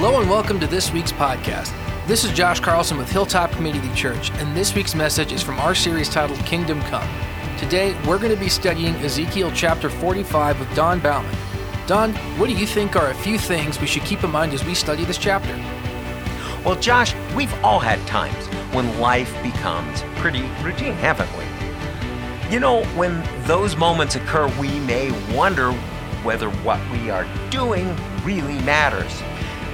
Hello and welcome to this week's podcast. This is Josh Carlson with Hilltop Community Church, and this week's message is from our series titled Kingdom Come. Today, we're going to be studying Ezekiel chapter 45 with Don Bauman. Don, what do you think are a few things we should keep in mind as we study this chapter? Well, Josh, we've all had times when life becomes pretty routine, haven't we? You know, when those moments occur, we may wonder whether what we are doing really matters.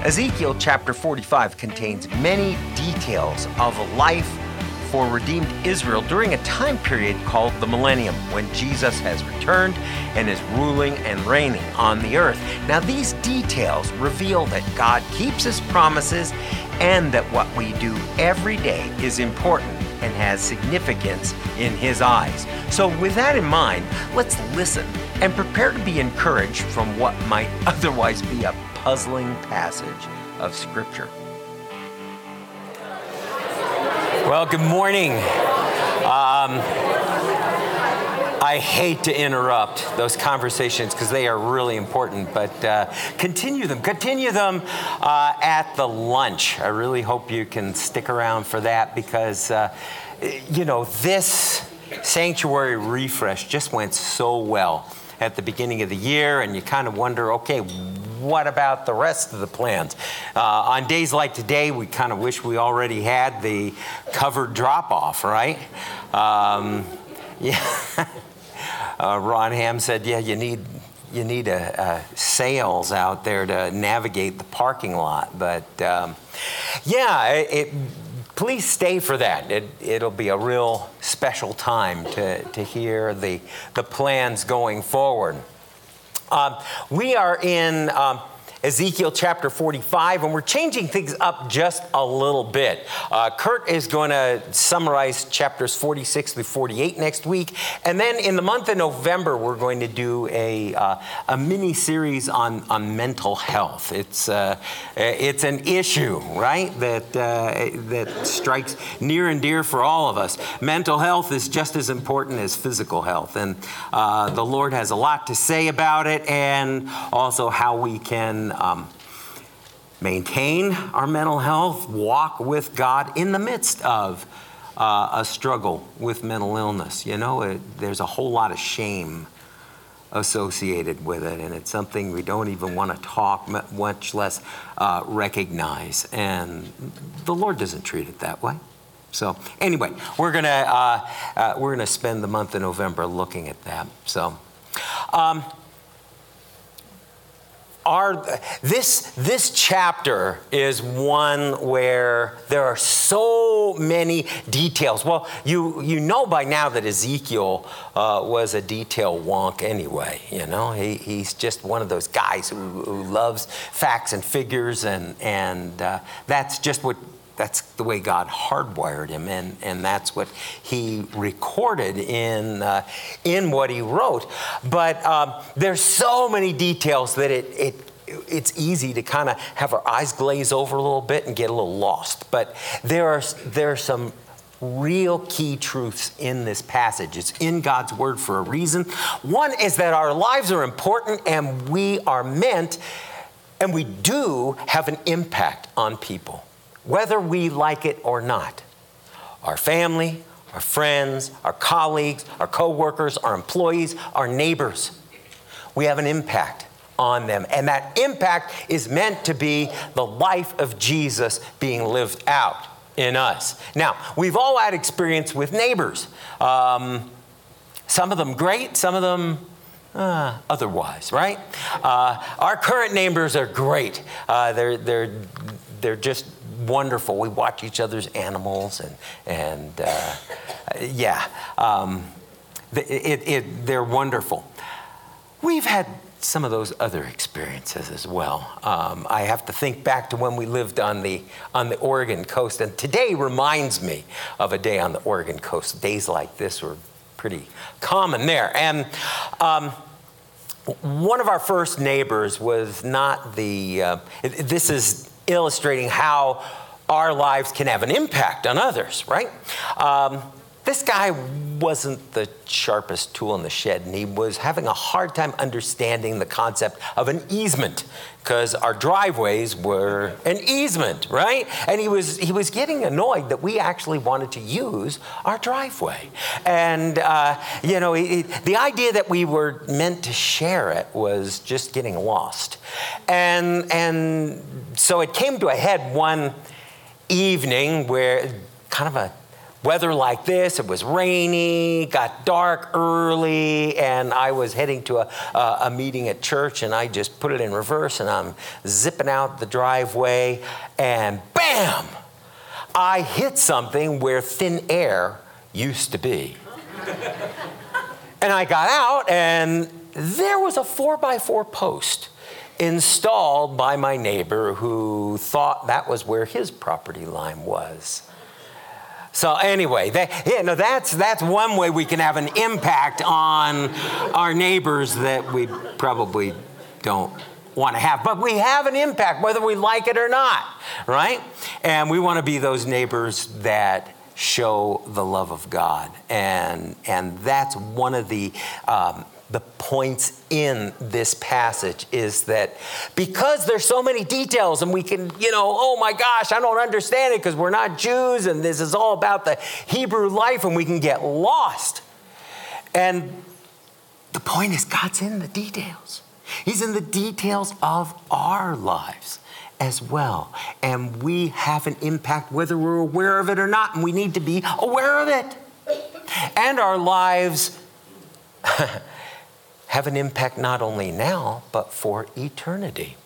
Ezekiel chapter 45 contains many details of life for redeemed Israel during a time period called the millennium, when Jesus has returned and is ruling and reigning on the earth. Now, these details reveal that God keeps his promises and that what we do every day is important and has significance in his eyes. So, with that in mind, let's listen and prepare to be encouraged from what might otherwise be a puzzling passage of Scripture. Well, good morning. Um, I hate to interrupt those conversations because they are really important, but uh, continue them. Continue them uh, at the lunch. I really hope you can stick around for that because, uh, you know, this sanctuary refresh just went so well at the beginning of the year, and you kind of wonder, okay, what about the rest of the plans? Uh, on days like today, we kind of wish we already had the covered drop off, right? Um, yeah. uh, Ron Ham said, yeah, you need. You need a, a, sails out there to navigate the parking lot, but um, yeah, it, please stay for that. It, will be a real special time to, to hear the, the plans going forward. Um, we are in. Um, Ezekiel chapter 45, and we're changing things up just a little bit. Uh, Kurt is going to summarize chapters 46 through 48 next week, and then in the month of November, we're going to do a, uh, a mini series on, on mental health. It's, uh, it's an issue, right, that, uh, that strikes near and dear for all of us. Mental health is just as important as physical health, and uh, the Lord has a lot to say about it, and also how we can um, maintain our mental health, walk with God in the midst of uh, a struggle with mental illness. You know, it, there's a whole lot of shame associated with it, and it's something we don't even want to talk, much less uh, recognize. And the Lord doesn't treat it that way. So anyway, we're gonna uh, uh, we're gonna spend the month of November looking at that. So. Um, this, this chapter is one where there are so many details. Well, you, you know by now that Ezekiel uh, was a detail wonk anyway. You know, he, he's just one of those guys who, who loves facts and figures, and, and uh, that's just what that's the way God hardwired him, and, and that's what he recorded in, uh, in what he wrote. But um, there's so many details that it, it it's easy to kind of have our eyes glaze over a little bit and get a little lost. But there are, there are some real key truths in this passage. It's in God's word for a reason. One is that our lives are important and we are meant and we do have an impact on people whether we like it or not. Our family, our friends, our colleagues, our coworkers, our employees, our neighbors. We have an impact on them. And that impact is meant to be the life of Jesus being lived out in us. Now, we've all had experience with neighbors. Um, some of them great, some of them uh, otherwise, right? Uh, our current neighbors are great. Uh, they're, they're, they're just wonderful. We watch each other's animals, and, and uh, yeah, um, it, it, they're wonderful. We've had some of those other experiences as well. Um, I have to think back to when we lived on the on the Oregon coast, and today reminds me of a day on the Oregon coast. Days like this were pretty common there, and. Um, one of our first neighbors was not the. Uh, this is illustrating how our lives can have an impact on others, right? Um, this guy wasn't the sharpest tool in the shed, and he was having a hard time understanding the concept of an easement because our driveways were an easement, right? And he was he was getting annoyed that we actually wanted to use our driveway, and uh, you know he, the idea that we were meant to share it was just getting lost, and and so it came to a head one evening where kind of a weather like this. It was rainy, got dark early, and I was heading to a, a, a, meeting at church, and I just put it in reverse, and I'm zipping out the driveway, and bam! I hit something where thin air used to be. and I got out, and there was a four by four post installed by my neighbor who thought that was where his property line was. So anyway, that, yeah, no, that's that's one way we can have an impact on our neighbors that we probably don't want to have. But we have an impact whether we like it or not, right? And we want to be those neighbors that show the love of God, and and that's one of the um, the points in this passage is that because there's so many details and we can, you know, oh my gosh, I don't understand it because we're not Jews and this is all about the Hebrew life and we can get lost. And the point is, God's in the details. He's in the details of our lives as well. And we have an impact whether we're aware of it or not, and we need to be aware of it. And our lives have an impact not only now, but for eternity.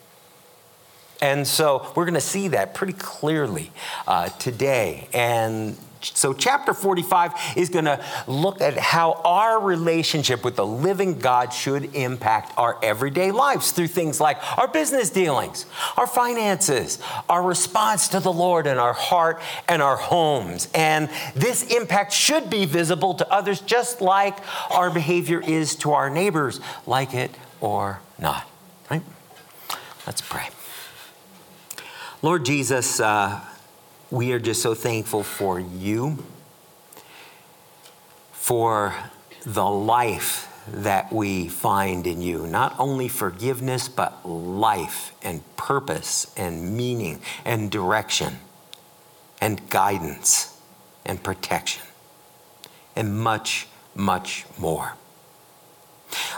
And so we're going to see that pretty clearly uh, today. And so, chapter 45 is going to look at how our relationship with the living God should impact our everyday lives through things like our business dealings, our finances, our response to the Lord in our heart and our homes. And this impact should be visible to others just like our behavior is to our neighbors, like it or not. Right? Let's pray. Lord Jesus, uh, we are just so thankful for you, for the life that we find in you. Not only forgiveness, but life and purpose and meaning and direction and guidance and protection and much, much more.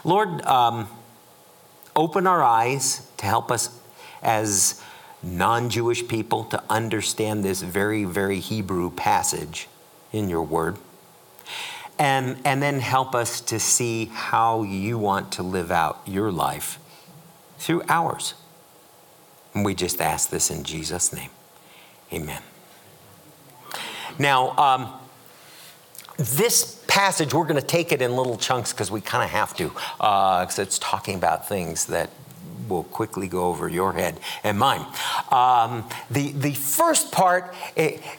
Lord, um, open our eyes to help us as non Jewish people to understand this very, very Hebrew passage in your word. And, and then help us to see how you want to live out your life through ours. And we just ask this in Jesus' name. Amen. Now, um, this passage, we're going to take it in little chunks because we kind of have to, because uh, it's talking about things that will quickly go over your head and mine. Um, the, the first part,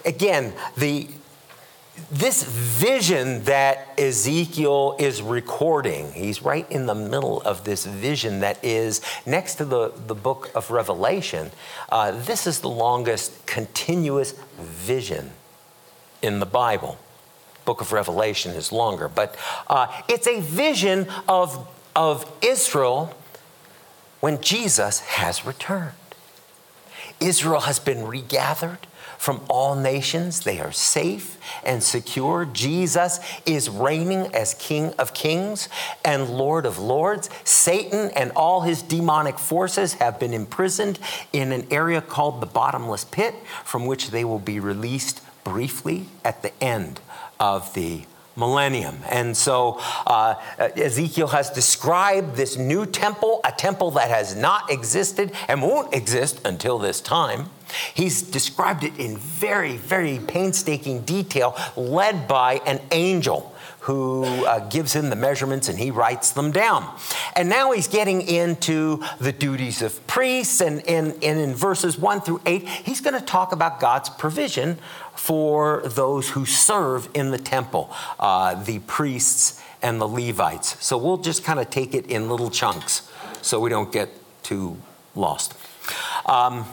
again, the, this vision that Ezekiel is recording, he's right in the middle of this vision that is next to the, the book of Revelation. Uh, this is the longest continuous vision in the Bible. Book of Revelation is longer, but uh, it's a vision of, of Israel when Jesus has returned. Israel has been regathered from all nations. They are safe and secure. Jesus is reigning as King of kings and Lord of lords. Satan and all his demonic forces have been imprisoned in an area called the bottomless pit, from which they will be released briefly at the end of the millennium. And so uh, Ezekiel has described this new temple, a temple that has not existed and won't exist until this time. He's described it in very, very painstaking detail, led by an angel who uh, gives him the measurements and he writes them down. And now he's getting into the duties of priests. And, and, and in verses one through eight, he's going to talk about God's provision for those who serve in the temple, uh, the priests and the Levites. So we'll just kind of take it in little chunks so we don't get too lost. Um,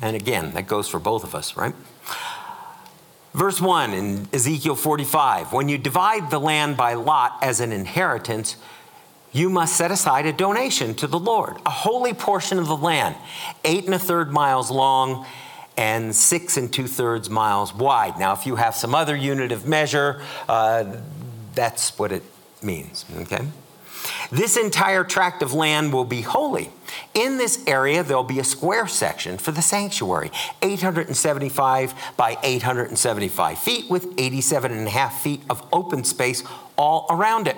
and again, that goes for both of us, right? Verse 1 in Ezekiel 45 When you divide the land by lot as an inheritance, you must set aside a donation to the Lord, a holy portion of the land, eight and a third miles long and six and two thirds miles wide. Now, if you have some other unit of measure, uh, that's what it means, okay? This entire tract of land will be holy. In this area, there'll be a square section for the sanctuary, 875 by 875 feet, with 87 and a half feet of open space all around it.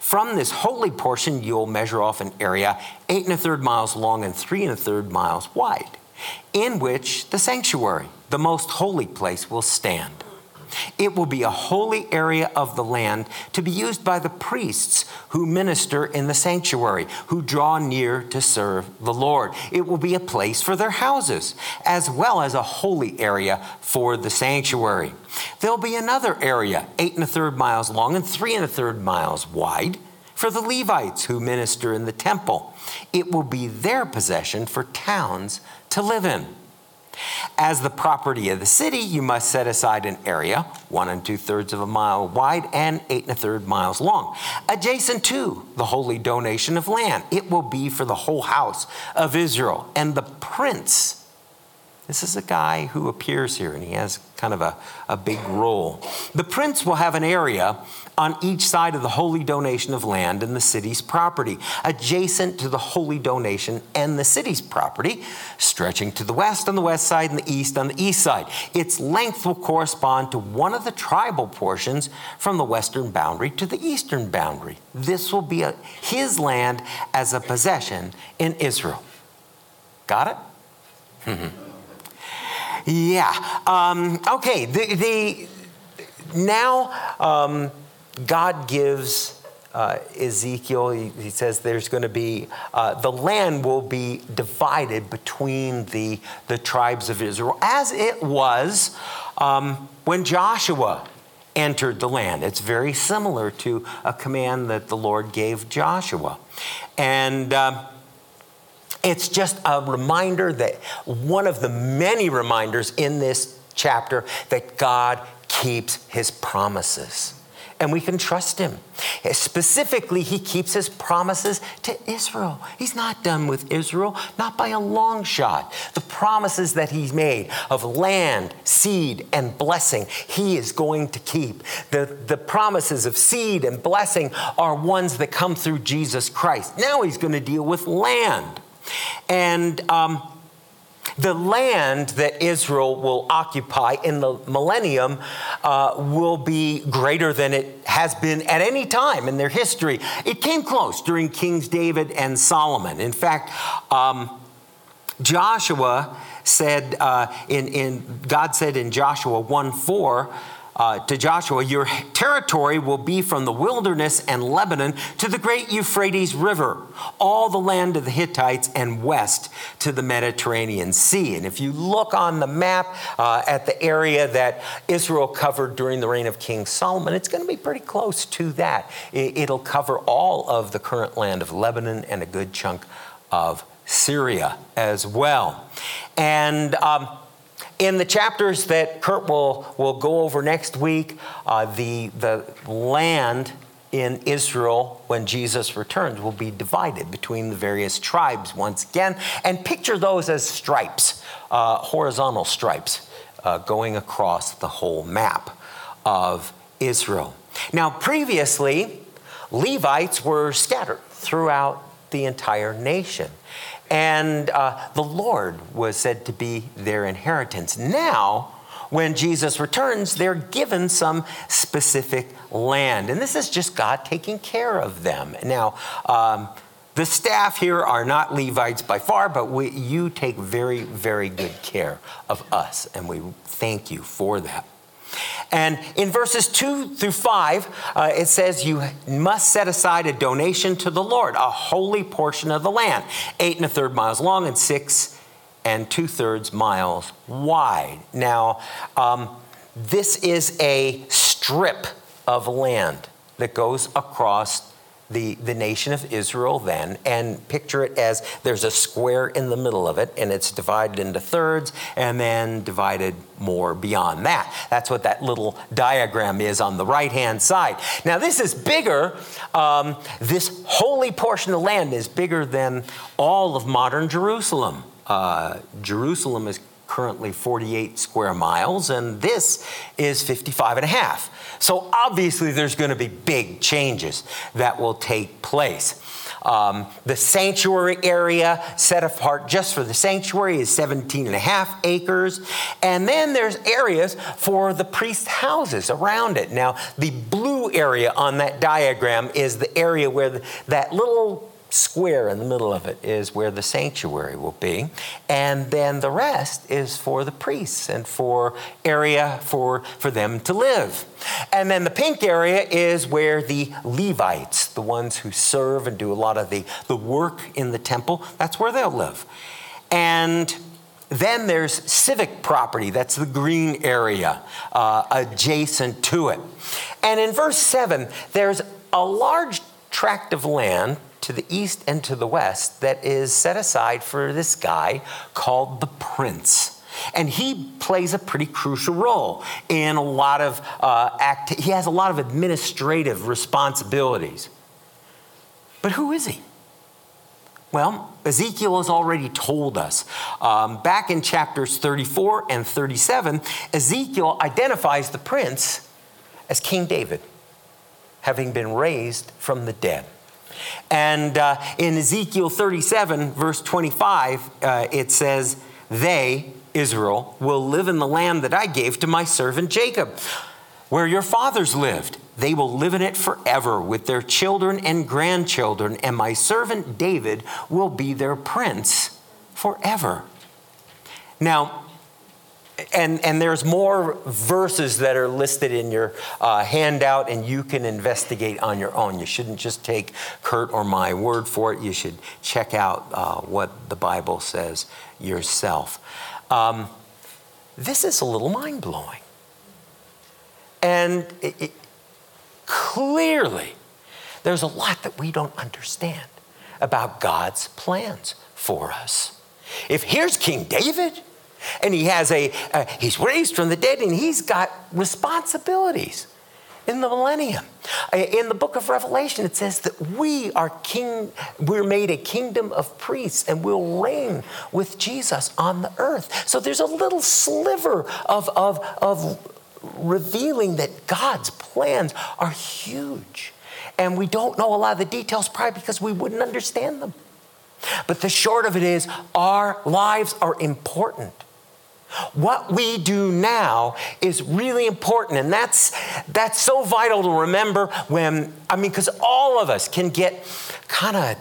From this holy portion, you'll measure off an area eight and a third miles long and three and a third miles wide, in which the sanctuary, the most holy place, will stand. It will be a holy area of the land to be used by the priests who minister in the sanctuary, who draw near to serve the Lord. It will be a place for their houses, as well as a holy area for the sanctuary. There'll be another area, eight and a third miles long and three and a third miles wide, for the Levites who minister in the temple. It will be their possession for towns to live in. As the property of the city, you must set aside an area, one and two thirds of a mile wide and eight and a third miles long, adjacent to the holy donation of land. It will be for the whole house of Israel. And the prince this is a guy who appears here and he has kind of a, a big role. The prince will have an area on each side of the holy donation of land and the city's property, adjacent to the holy donation and the city's property, stretching to the west on the west side and the east on the east side. Its length will correspond to one of the tribal portions from the western boundary to the eastern boundary. This will be a, his land as a possession in Israel. Got it? Yeah. Um, okay. The, the now um, God gives. Uh, Ezekiel, he, he, says there's going to be, uh, the land will be divided between the, the tribes of Israel, as it was um, when Joshua entered the land. It's very similar to a command that the Lord gave Joshua. And uh, it's just a reminder that one of the many reminders in this chapter that God keeps his promises. And we can trust him. Specifically, he keeps his promises to Israel. He's not done with Israel, not by a long shot. The promises that he's made of land, seed, and blessing, he is going to keep. The, the promises of seed and blessing are ones that come through Jesus Christ. Now he's going to deal with land. And um, the land that Israel will occupy in the millennium uh, will be greater than it has been at any time in their history. It came close during Kings David and Solomon. In fact, um, Joshua said uh, in, in God said in Joshua 1 4, uh, to Joshua, Your territory will be from the wilderness and Lebanon to the great Euphrates River, all the land of the Hittites, and west to the Mediterranean Sea. And if you look on the map uh, at the area that Israel covered during the reign of King Solomon, it's going to be pretty close to that. It'll cover all of the current land of Lebanon and a good chunk of Syria as well. And um, in the chapters that Kurt will, will go over next week, uh, the, the land in Israel when Jesus returns will be divided between the various tribes once again. And picture those as stripes, uh, horizontal stripes, uh, going across the whole map of Israel. Now, previously, Levites were scattered throughout the entire nation and uh, the Lord was said to be their inheritance. Now, when Jesus returns, they're given some specific land. And this is just God taking care of them. Now, um, the staff here are not Levites by far, but we, you take very, very good care of us, and we thank you for that. And in verses 2 through 5, uh, it says, You must set aside a donation to the Lord, a holy portion of the land, eight and a third miles long and six and two thirds miles wide. Now, um, this is a strip of land that goes across the, the nation of Israel then and picture it as there's a square in the middle of it and it's divided into thirds and then divided more beyond that. That's what that little diagram is on the right hand side. Now, this is bigger. Um, this holy portion of land is bigger than all of modern Jerusalem. Uh, Jerusalem is currently 48 square miles, and this is 55 and a half. So obviously, there's going to be big changes that will take place. Um, the sanctuary area set apart just for the sanctuary is 17 and a half acres. And then there's areas for the priest houses around it. Now, the blue area on that diagram is the area where the, that little square in the middle of it is where the sanctuary will be. And then the rest is for the priests and for area for, for them to live. And then the pink area is where the Levites, the ones who serve and do a lot of the, the work in the temple, that's where they'll live. And then there's civic property, that's the green area uh, adjacent to it. And in verse 7, there's a large tract of land to the east and to the west that is set aside for this guy called the prince. And he plays a pretty crucial role in a lot of uh, act. He has a lot of administrative responsibilities. But who is he? Well, Ezekiel has already told us. Um, back in chapters 34 and 37, Ezekiel identifies the prince as King David, having been raised from the dead. And uh, in Ezekiel 37, verse 25, uh, it says, They, Israel, will live in the land that I gave to my servant Jacob, where your fathers lived. They will live in it forever with their children and grandchildren, and my servant David will be their prince forever. Now, and, and there's more verses that are listed in your uh, handout, and you can investigate on your own. You shouldn't just take Kurt or my word for it. You should check out uh, what the Bible says yourself. Um, this is a little mind blowing. And it, it, clearly, there's a lot that we don't understand about God's plans for us. If here's King David, and he has a, uh, he's raised from the dead and he's got responsibilities in the millennium. Uh, in the book of Revelation, it says that we are king, we're made a kingdom of priests and we'll reign with Jesus on the earth. So there's a little sliver of, of, of revealing that God's plans are huge. And we don't know a lot of the details probably because we wouldn't understand them. But the short of it is, our lives are important. What we do now is really important, and that's, that's so vital to remember when, I mean, because all of us can get kind of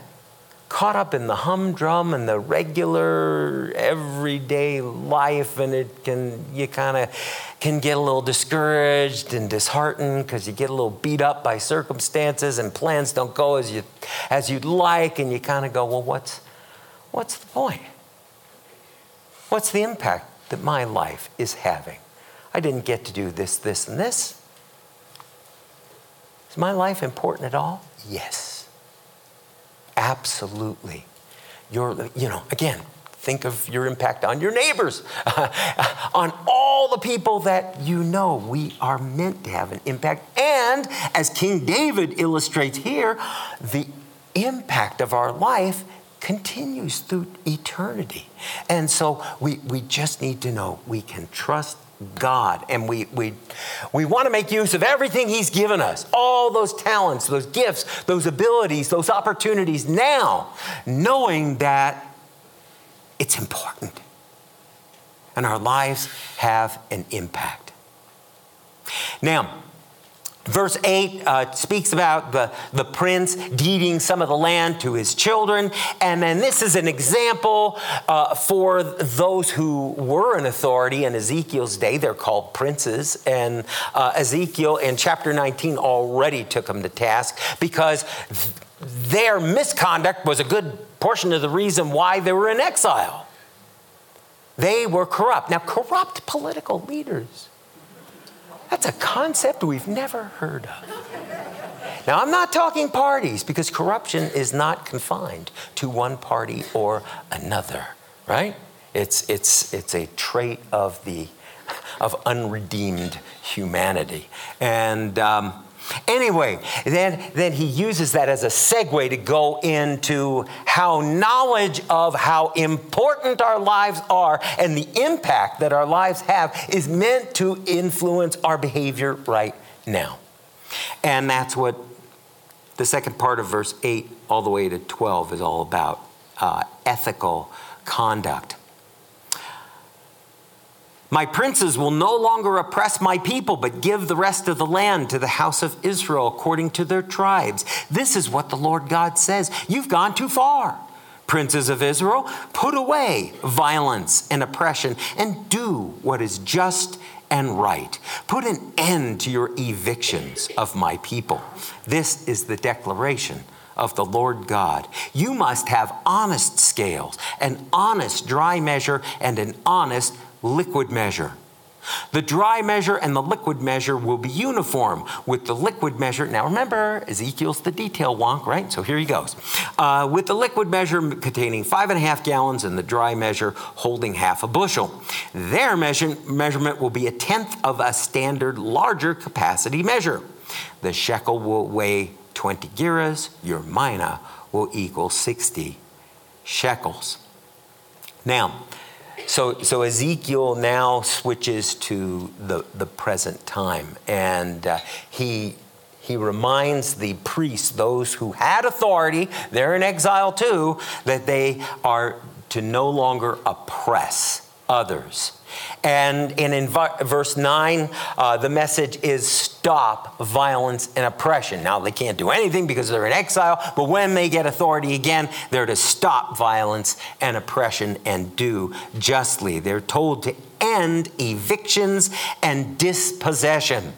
caught up in the humdrum and the regular everyday life and it can you kind of can get a little discouraged and disheartened because you get a little beat up by circumstances and plans don't go as you as you'd like and you kind of go well what's what's the point? What's the impact that my life is having. I didn't get to do this, this, and this. Is my life important at all? Yes. Absolutely. Your, you know, again, think of your impact on your neighbors, on all the people that you know. We are meant to have an impact. And as King David illustrates here, the impact of our life continues through eternity. And so we, we just need to know we can trust God and we, we, we want to make use of everything He's given us all those talents, those gifts, those abilities, those opportunities now, knowing that it's important and our lives have an impact. Now, Verse 8 uh, speaks about the, the prince deeding some of the land to his children. And then this is an example uh, for those who were in authority in Ezekiel's day. They're called princes. And uh, Ezekiel in chapter 19 already took them to task because their misconduct was a good portion of the reason why they were in exile. They were corrupt. Now, corrupt political leaders that's a concept we've never heard of. Now, I'm not talking parties because corruption is not confined to one party or another, right? It's, it's, it's a trait of the of unredeemed humanity. And um, Anyway, then, then he uses that as a segue to go into how knowledge of how important our lives are and the impact that our lives have is meant to influence our behavior right now. And that's what the second part of verse 8 all the way to 12 is all about uh, ethical conduct. My princes will no longer oppress my people, but give the rest of the land to the house of Israel according to their tribes. This is what the Lord God says You've gone too far. Princes of Israel, put away violence and oppression and do what is just and right. Put an end to your evictions of my people. This is the declaration of the Lord God. You must have honest scales, an honest dry measure, and an honest liquid measure. The dry measure and the liquid measure will be uniform with the liquid measure. Now remember, Ezekiel's the detail wonk, right? So here he goes. Uh, with the liquid measure containing five and a half gallons and the dry measure holding half a bushel. Their measure, measurement will be a tenth of a standard larger capacity measure. The shekel will weigh 20 gerahs, your mina will equal 60 shekels. Now, so, so Ezekiel now switches to the, the present time, and uh, he, he reminds the priests, those who had authority, they're in exile too, that they are to no longer oppress others. And, in verse 9, uh, the message is stop violence and oppression. Now, they can't do anything because they're in exile, but when they get authority again, they're to stop violence and oppression and do justly. They're told to end evictions and dispossession.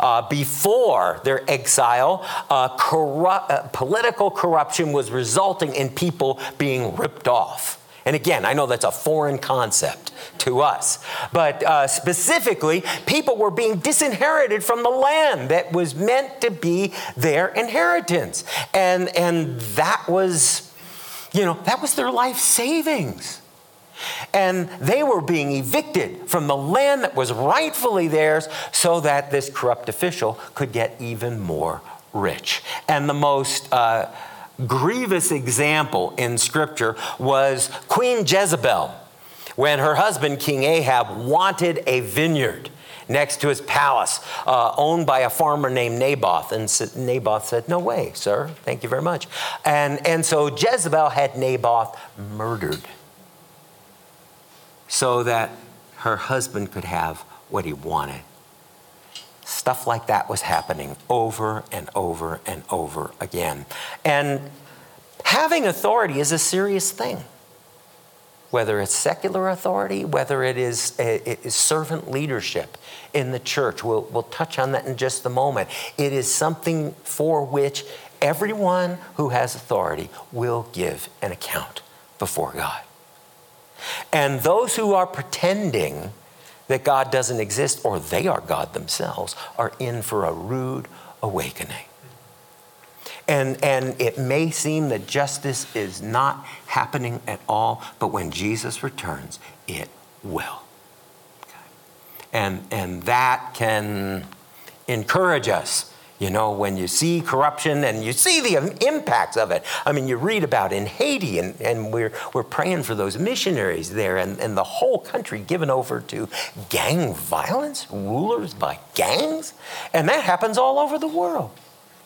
Uh, before their exile, uh, corru- uh, political corruption was resulting in people being ripped off. And again, I know that's a foreign concept to us. But uh, specifically, people were being disinherited from the land that was meant to be their inheritance. And, and that was, you know, that was their life savings. And they were being evicted from the land that was rightfully theirs so that this corrupt official could get even more rich. And the most uh, grievous example in Scripture was Queen Jezebel when her husband, King Ahab, wanted a vineyard next to his palace, uh, owned by a farmer named Naboth. And Naboth said, No way, sir. Thank you very much. And, and so Jezebel had Naboth murdered so that her husband could have what he wanted. Stuff like that was happening over and over and over again. And having authority is a serious thing. Whether it's secular authority, whether it is, uh, it is servant leadership in the church, we'll, we'll touch on that in just a moment. It is something for which everyone who has authority will give an account before God. And those who are pretending that God doesn't exist or they are God themselves are in for a rude awakening. And, and it may seem that justice is not happening at all, but when Jesus returns, it will. Okay. And, and that can encourage us you know, when you see corruption and you see the impacts of it. I mean, you read about in Haiti, and, and we're, we're praying for those missionaries there, and, and the whole country given over to gang violence, rulers by gangs. And that happens all over the world,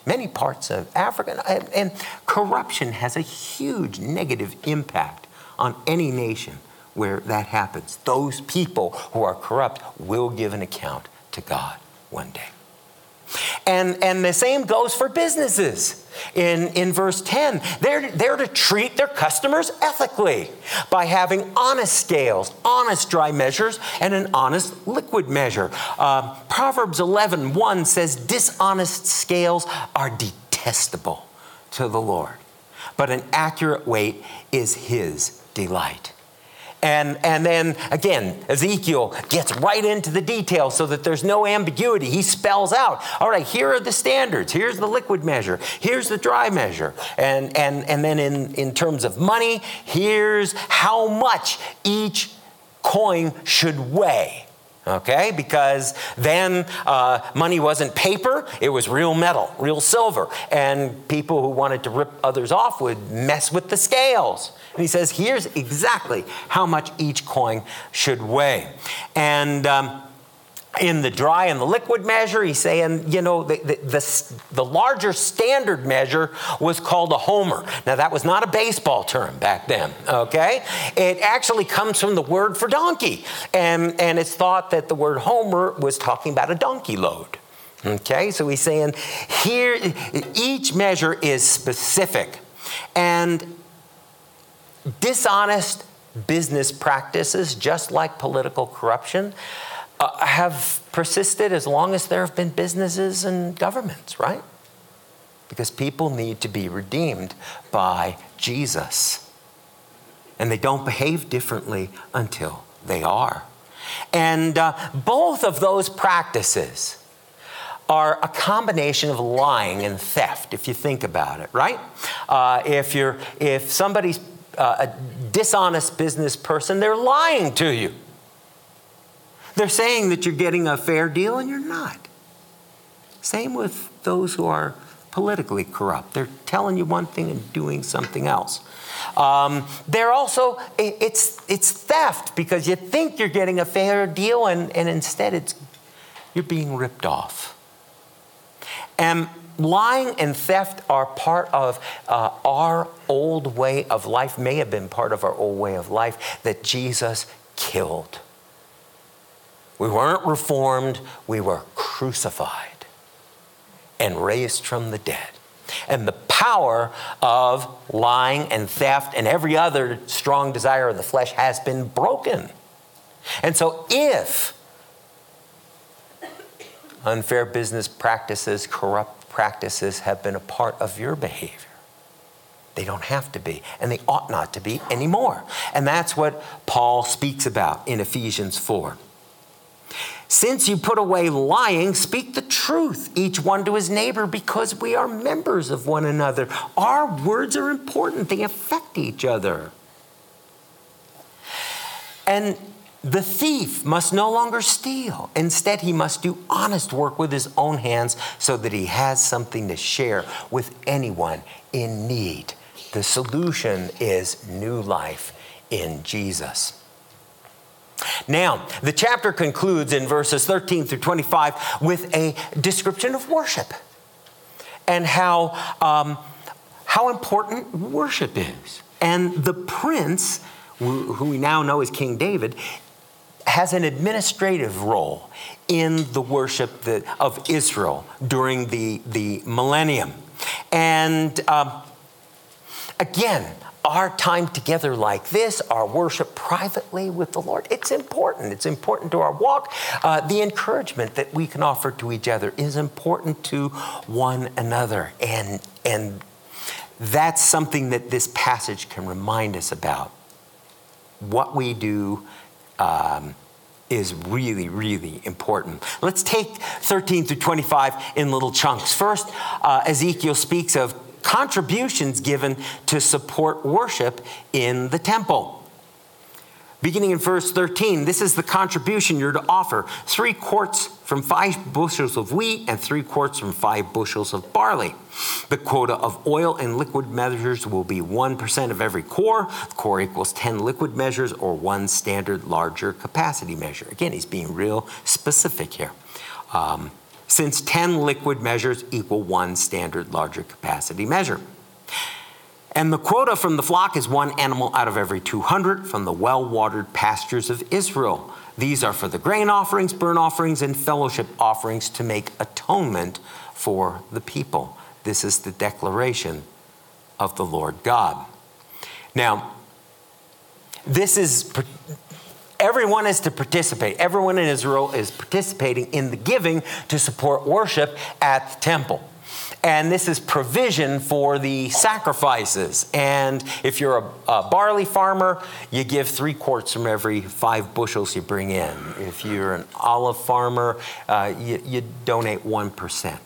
many parts of Africa. And, and corruption has a huge negative impact on any nation where that happens. Those people who are corrupt will give an account to God one day. And, and the same goes for businesses. In, in verse 10, they're, they're to treat their customers ethically by having honest scales, honest dry measures, and an honest liquid measure. Uh, Proverbs 11 1 says, Dishonest scales are detestable to the Lord, but an accurate weight is his delight. And, and then again, Ezekiel gets right into the details so that there's no ambiguity. He spells out, all right, here are the standards. Here's the liquid measure. Here's the dry measure. And, and, and then in, in terms of money, here's how much each coin should weigh okay? Because then uh, money wasn't paper, it was real metal, real silver. And people who wanted to rip others off would mess with the scales. And he says, here's exactly how much each coin should weigh. And um, in the dry and the liquid measure, he's saying, you know, the, the, the, the, larger standard measure was called a homer. Now, that was not a baseball term back then, okay? It actually comes from the word for donkey. And, and it's thought that the word homer was talking about a donkey load. Okay, so he's saying here, each measure is specific. And dishonest business practices, just like political corruption, uh, have persisted as long as there have been businesses and governments, right? Because people need to be redeemed by Jesus. And they don't behave differently until they are. And uh, both of those practices are a combination of lying and theft, if you think about it, right? Uh, if, you're, if somebody's uh, a dishonest business person, they're lying to you. They're saying that you're getting a fair deal and you're not. Same with those who are politically corrupt. They're telling you one thing and doing something else. Um, they're also, it's, it's theft because you think you're getting a fair deal and, and instead it's, you're being ripped off. And lying and theft are part of uh, our old way of life, may have been part of our old way of life that Jesus killed. We weren't reformed, we were crucified and raised from the dead. And the power of lying and theft and every other strong desire of the flesh has been broken. And so, if unfair business practices, corrupt practices have been a part of your behavior, they don't have to be, and they ought not to be anymore. And that's what Paul speaks about in Ephesians 4. Since you put away lying, speak the truth, each one to his neighbor, because we are members of one another. Our words are important, they affect each other. And the thief must no longer steal. Instead, he must do honest work with his own hands so that he has something to share with anyone in need. The solution is new life in Jesus. Now, the chapter concludes in verses 13 through 25 with a description of worship and how, um, how important worship is. And the prince, who we now know as King David, has an administrative role in the worship of Israel during the, the millennium. And um, again, our time together like this, our worship privately with the Lord, it's important. It's important to our walk. Uh, the encouragement that we can offer to each other is important to one another. And, and that's something that this passage can remind us about. What we do um, is really, really important. Let's take 13 through 25 in little chunks. First, uh, Ezekiel speaks of contributions given to support worship in the temple. Beginning in verse 13, this is the contribution you're to offer three quarts from five bushels of wheat and three quarts from five bushels of barley. The quota of oil and liquid measures will be 1% of every cor. The cor equals 10 liquid measures or one standard larger capacity measure. Again, he's being real specific here. Um, since 10 liquid measures equal one standard larger capacity measure. And the quota from the flock is one animal out of every 200 from the well watered pastures of Israel. These are for the grain offerings, burnt offerings, and fellowship offerings to make atonement for the people. This is the declaration of the Lord God. Now, this is Everyone is to participate. Everyone in Israel is participating in the giving to support worship at the temple. And this is provision for the sacrifices. And if you're a, a, barley farmer, you give three quarts from every five bushels you bring in. If you're an olive farmer, uh, you, you donate 1%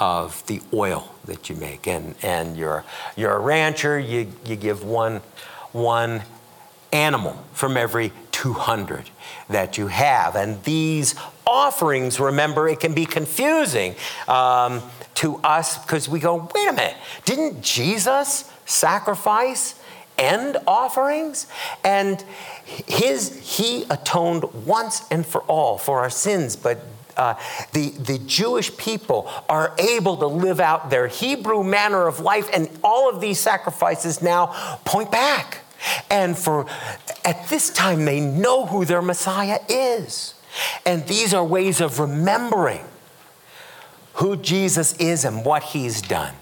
of the oil that you make. And, and you're, you're a rancher, you, you give one, one animal from every 200 that you have. And these offerings, remember, it can be confusing um, to us because we go, wait a minute, didn't Jesus sacrifice and offerings? And his, he atoned once and for all for our sins, but uh, the, the Jewish people are able to live out their Hebrew manner of life, and all of these sacrifices now point back. And for at this time, they know who their Messiah is. And these are ways of remembering who Jesus is and what he's done.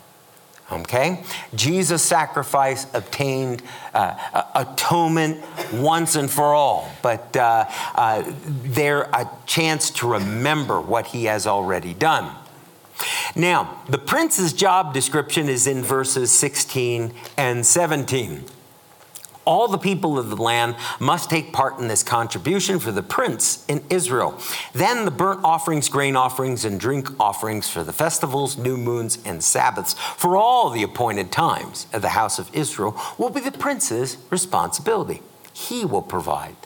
Okay? Jesus' sacrifice obtained uh, atonement once and for all, but uh, uh, they're a chance to remember what he has already done. Now, the prince's job description is in verses 16 and 17. All the people of the land must take part in this contribution for the prince in Israel. Then the burnt offerings, grain offerings, and drink offerings for the festivals, new moons, and Sabbaths for all the appointed times of the house of Israel will be the prince's responsibility. He will provide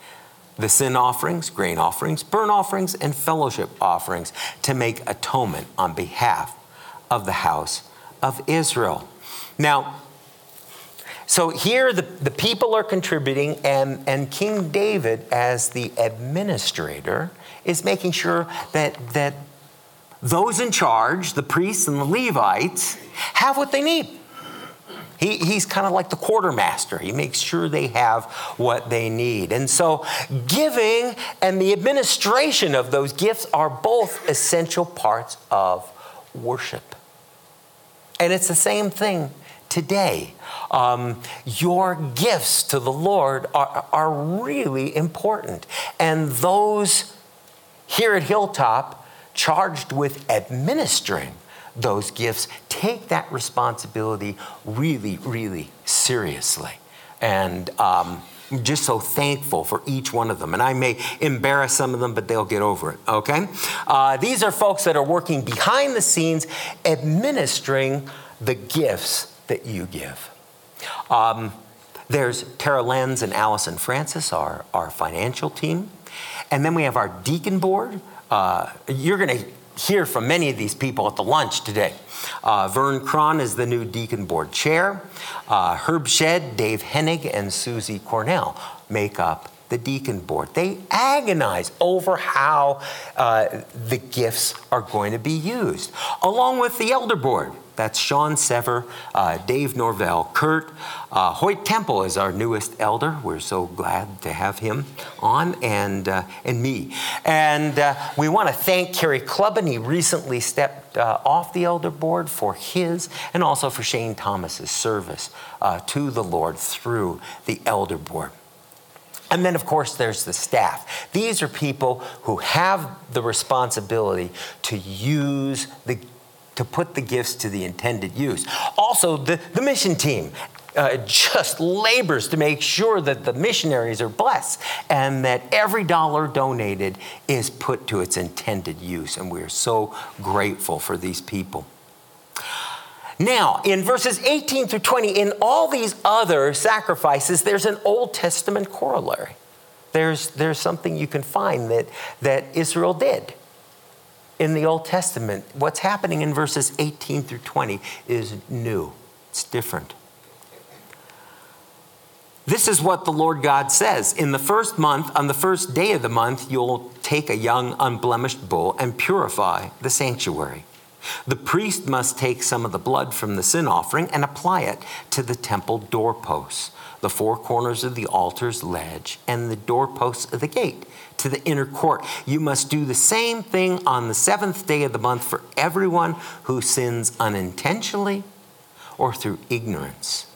the sin offerings, grain offerings, burnt offerings, and fellowship offerings to make atonement on behalf of the house of Israel. Now, so here the, the people are contributing, and, and King David, as the administrator, is making sure that, that those in charge, the priests and the Levites, have what they need. He, he's kind of like the quartermaster. He makes sure they have what they need. And so, giving and the administration of those gifts are both essential parts of worship. And it's the same thing today. Um, your gifts to the Lord are, are really important. And those here at Hilltop, charged with administering those gifts, take that responsibility really, really seriously. And um, I'm just so thankful for each one of them. And I may embarrass some of them, but they'll get over it, okay? Uh, these are folks that are working behind the scenes, administering the gifts that you give. Um, there's Tara Lenz and Allison Francis, our, our financial team. And then we have our deacon board. Uh, you're going to hear from many of these people at the lunch today. Uh, Vern Cron is the new deacon board chair. Uh, Herb Shed, Dave Hennig, and Susie Cornell make up the deacon board. They agonize over how uh, the gifts are going to be used, along with the elder board. That's Sean Sever, uh, Dave Norvell, Kurt. Uh, Hoyt Temple is our newest elder. We're so glad to have him on, and, uh, and me. And uh, we want to thank Kerry Clubben. He recently stepped uh, off the elder board for his, and also for Shane Thomas's service uh, to the Lord through the elder board. And then, of course, there's the staff. These are people who have the responsibility to use the to put the gifts to the intended use. Also, the, the mission team uh, just labors to make sure that the missionaries are blessed and that every dollar donated is put to its intended use. And we're so grateful for these people. Now, in verses 18 through 20, in all these other sacrifices, there's an Old Testament corollary. There's, there's something you can find that, that Israel did in the Old Testament, what's happening in verses 18 through 20 is new, it's different. This is what the Lord God says. In the first month, on the first day of the month, you'll take a young, unblemished bull and purify the sanctuary. The priest must take some of the blood from the sin offering and apply it to the temple doorposts, the four corners of the altar's ledge, and the doorposts of the gate to the inner court. You must do the same thing on the seventh day of the month for everyone who sins unintentionally or through ignorance.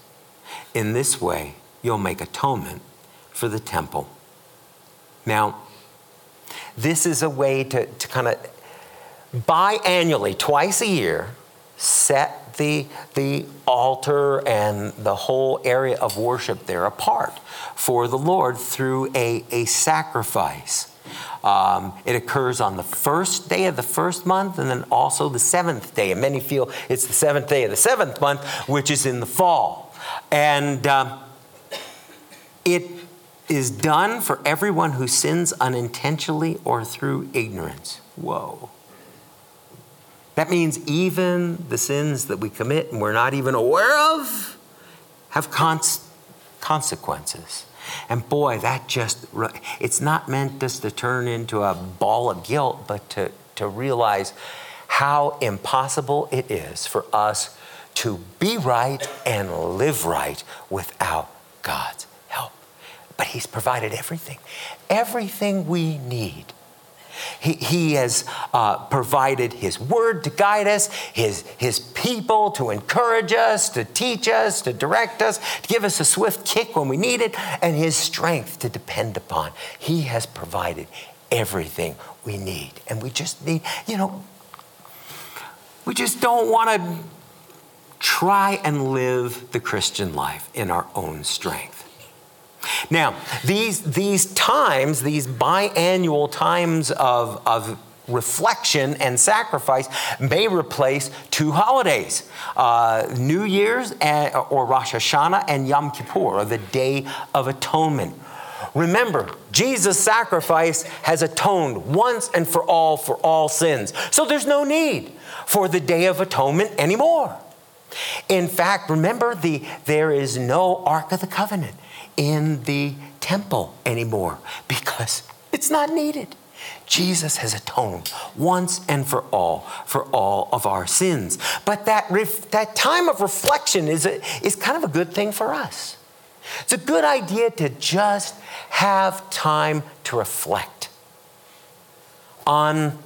In this way, you'll make atonement for the temple. Now, this is a way to, to kind of biannually, twice a year, set the, the altar and the whole area of worship there apart for the Lord through a, a sacrifice. Um, it occurs on the first day of the first month and then also the seventh day. And many feel it's the seventh day of the seventh month, which is in the fall. And um, it is done for everyone who sins unintentionally or through ignorance. Whoa. That means even the sins that we commit and we're not even aware of have cons- consequences. And boy, that just, it's not meant just to turn into a ball of guilt, but to, to realize how impossible it is for us to be right and live right without God's help. But He's provided everything, everything we need he, he has uh, provided His word to guide us, his, his people to encourage us, to teach us, to direct us, to give us a swift kick when we need it, and His strength to depend upon. He has provided everything we need. And we just need, you know, we just don't want to try and live the Christian life in our own strength. Now, these, these times, these biannual times of, of reflection and sacrifice may replace two holidays uh, New Year's and, or Rosh Hashanah and Yom Kippur, or the Day of Atonement. Remember, Jesus' sacrifice has atoned once and for all for all sins. So there's no need for the Day of Atonement anymore. In fact, remember, the, there is no Ark of the Covenant in the temple anymore because it's not needed. Jesus has atoned once and for all for all of our sins. But that, ref, that time of reflection is, a, is kind of a good thing for us. It's a good idea to just have time to reflect on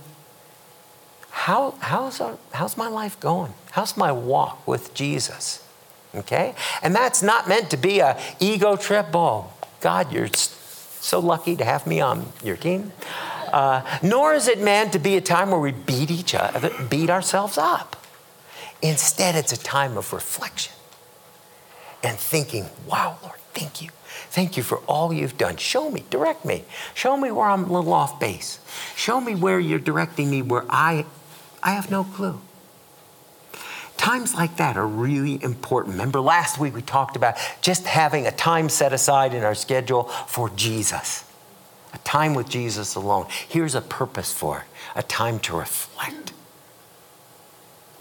how, how's, our, how's my life going? How's my walk with Jesus? Okay? And that's not meant to be a ego trip. Oh, God, you're so lucky to have me on your team. Uh, nor is it meant to be a time where we beat each other, beat ourselves up. Instead, it's a time of reflection and thinking, wow, Lord, thank you. Thank you for all you've done. Show me, direct me. Show me where I'm a little off base. Show me where you're directing me where I, I have no clue. Times like that are really important. Remember, last week we talked about just having a time set aside in our schedule for Jesus, a time with Jesus alone. Here's a purpose for it a time to reflect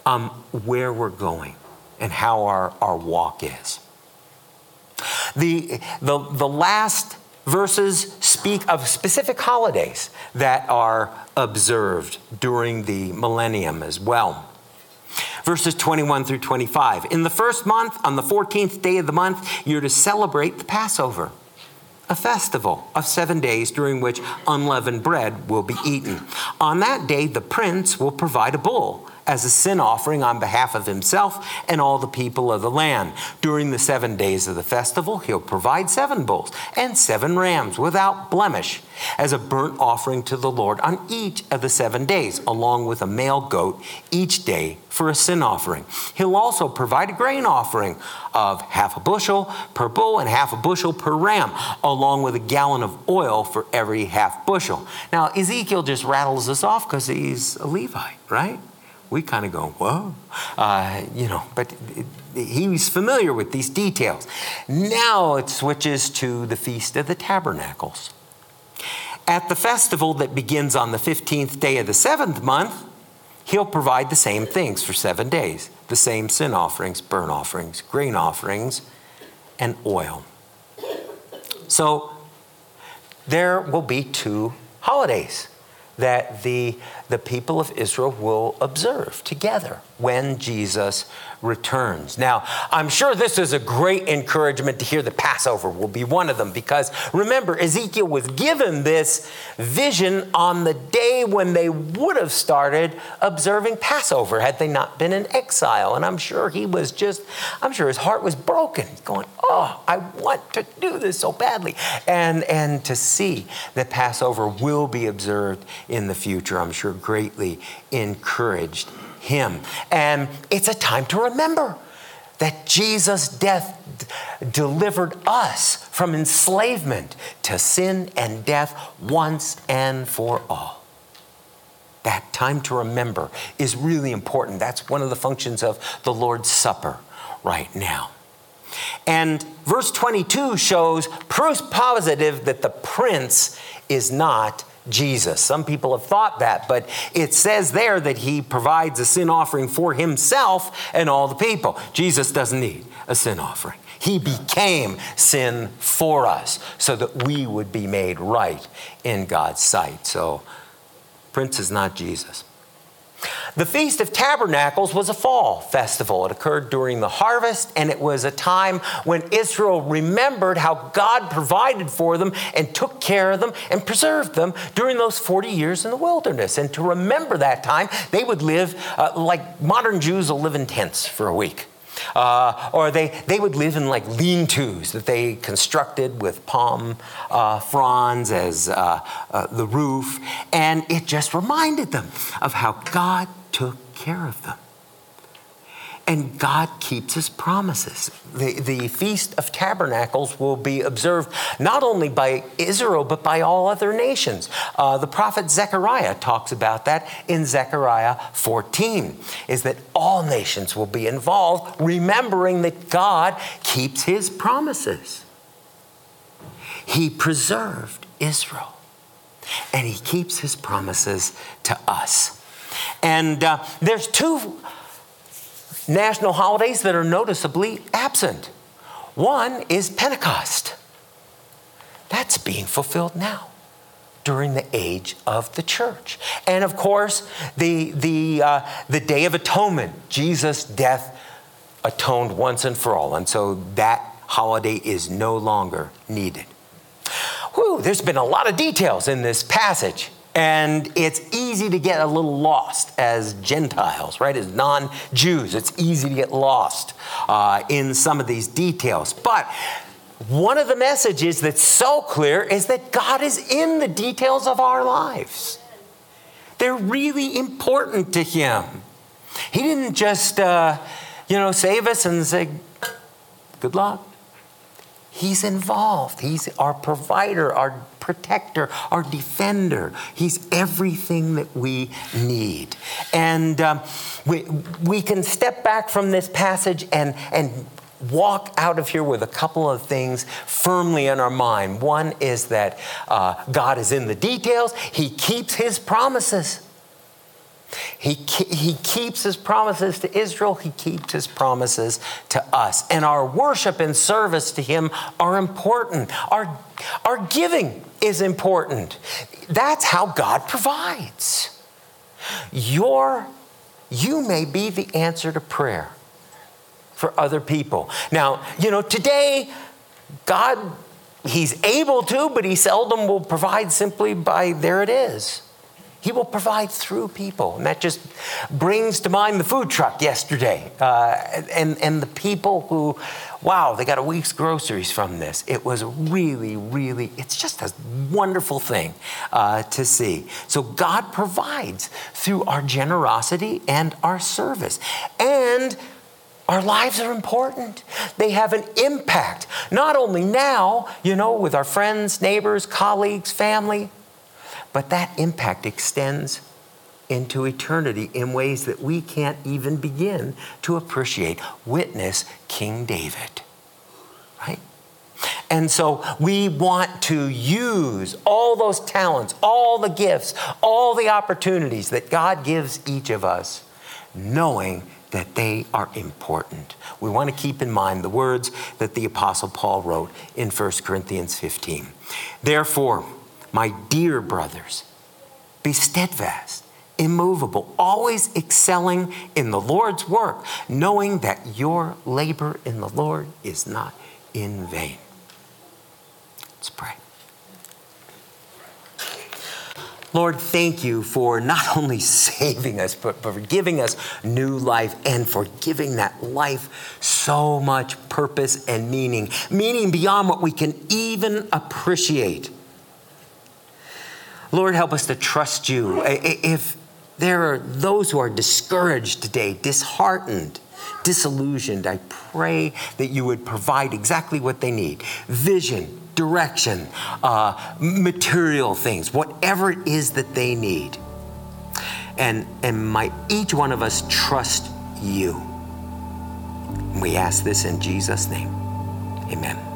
on where we're going and how our, our walk is. The, the, the last verses speak of specific holidays that are observed during the millennium as well verses 21 through 25. In the first month, on the 14th day of the month, you're to celebrate the Passover, a festival of seven days during which unleavened bread will be eaten. On that day, the prince will provide a bull as a sin offering on behalf of himself and all the people of the land. During the seven days of the festival, he'll provide seven bulls and seven rams without blemish as a burnt offering to the Lord on each of the seven days, along with a male goat each day for a sin offering. He'll also provide a grain offering of half a bushel per bull and half a bushel per ram, along with a gallon of oil for every half bushel. Now, Ezekiel just rattles this off because he's a Levite, right? We kind of go, whoa, uh, you know, but he's familiar with these details. Now it switches to the Feast of the Tabernacles. At the festival that begins on the 15th day of the seventh month, he'll provide the same things for seven days the same sin offerings, burnt offerings, grain offerings, and oil. So there will be two holidays that the, the people of Israel will observe together when Jesus returns. Now, I'm sure this is a great encouragement to hear the Passover will be one of them because remember, Ezekiel was given this vision on the day when they would have started observing Passover had they not been in exile. And I'm sure he was just, I'm sure his heart was broken. Going, Oh, I want to do this so badly. And, and to see that Passover will be observed in the future, I'm sure greatly encouraged him. And it's a time to remember that Jesus' death delivered us from enslavement to sin and death once and for all. That time to remember is really important. That's one of the functions of the Lord's Supper right now. And verse 22 shows proof positive that the prince is not Jesus. Some people have thought that, but it says there that he provides a sin offering for himself and all the people. Jesus doesn't need a sin offering. He became sin for us so that we would be made right in God's sight. So, Prince is not Jesus. The Feast of Tabernacles was a fall festival. It occurred during the harvest, and it was a time when Israel remembered how God provided for them and took care of them and preserved them during those 40 years in the wilderness. And to remember that time, they would live uh, like modern Jews will live in tents for a week. Uh, or they, they would live in like lean tos that they constructed with palm uh, fronds as uh, uh, the roof. And it just reminded them of how God took care of them. And God keeps his promises. The, the Feast of Tabernacles will be observed not only by Israel, but by all other nations. Uh, the prophet Zechariah talks about that in Zechariah 14, is that all nations will be involved, remembering that God keeps his promises. He preserved Israel, and he keeps his promises to us. And uh, there's two national holidays that are noticeably absent. One is Pentecost. That's being fulfilled now during the age of the church. And of course, the, the, uh, the Day of Atonement, Jesus' death atoned once and for all. And so that holiday is no longer needed. Whew, there's been a lot of details in this passage. And it's easy to get a little lost as Gentiles, right? As non Jews, it's easy to get lost uh, in some of these details. But one of the messages that's so clear is that God is in the details of our lives. They're really important to Him. He didn't just, uh, you know, save us and say, good luck. He's involved. He's our provider, our protector, our defender. He's everything that we need. And um, we, we can step back from this passage and, and walk out of here with a couple of things firmly in our mind. One is that uh, God is in the details, He keeps His promises. He, he keeps his promises to Israel, he keeps his promises to us. And our worship and service to him are important. Our, our giving is important. That's how God provides. Your, you may be the answer to prayer for other people. Now, you know, today, God, He's able to, but He seldom will provide simply by there it is. He will provide through people. And that just brings to mind the food truck yesterday uh, and, and the people who, wow, they got a week's groceries from this. It was really, really, it's just a wonderful thing uh, to see. So God provides through our generosity and our service. And our lives are important. They have an impact, not only now, you know, with our friends, neighbors, colleagues, family, but that impact extends into eternity in ways that we can't even begin to appreciate. Witness King David, right? And so we want to use all those talents, all the gifts, all the opportunities that God gives each of us, knowing that they are important. We want to keep in mind the words that the Apostle Paul wrote in 1 Corinthians 15. Therefore, my dear brothers, be steadfast, immovable, always excelling in the Lord's work, knowing that your labor in the Lord is not in vain. Let's pray. Lord, thank you for not only saving us, but for giving us new life and for giving that life so much purpose and meaning, meaning beyond what we can even appreciate. Lord, help us to trust you. If, There are those who are discouraged today, disheartened, disillusioned. I pray that you would provide exactly what they need vision, direction, uh, material things, whatever it is that they need. And, and might each one of us trust you. We ask this in Jesus' name. Amen.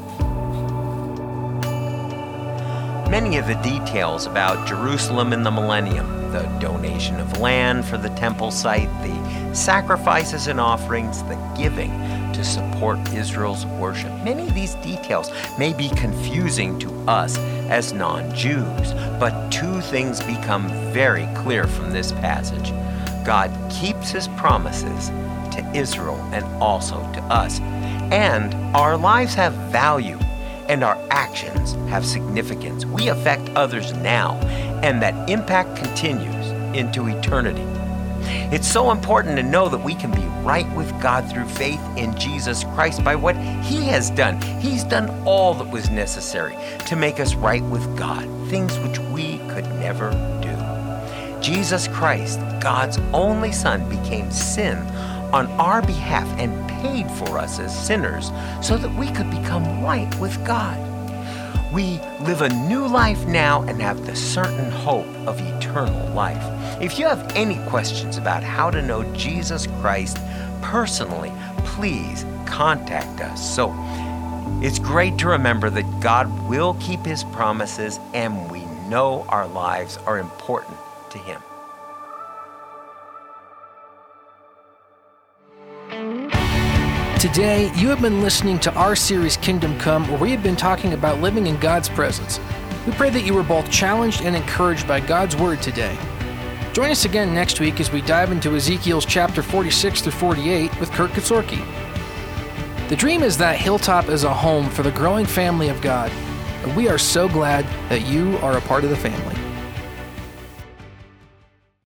Many of the details about Jerusalem in the millennium, the donation of land for the temple site, the sacrifices and offerings, the giving to support Israel's worship. Many of these details may be confusing to us as non Jews, but two things become very clear from this passage God keeps his promises to Israel and also to us, and our lives have value and our actions have significance. We affect others now, and that impact continues into eternity. It's so important to know that we can be right with God through faith in Jesus Christ by what He has done. He's done all that was necessary to make us right with God, things which we could never do. Jesus Christ, God's only Son, became sin on our behalf and paid for us as sinners so that we could become right with God. We live a new life now and have the certain hope of eternal life. If you have any questions about how to know Jesus Christ personally, please contact us. So it's great to remember that God will keep his promises and we know our lives are important to him. Today, you have been listening to our series Kingdom Come, where we have been talking about living in God's presence. We pray that you were both challenged and encouraged by God's Word today. Join us again next week as we dive into Ezekiel's chapter 46 through 48 with Kurt Katsorki. The dream is that Hilltop is a home for the growing family of God, and we are so glad that you are a part of the family.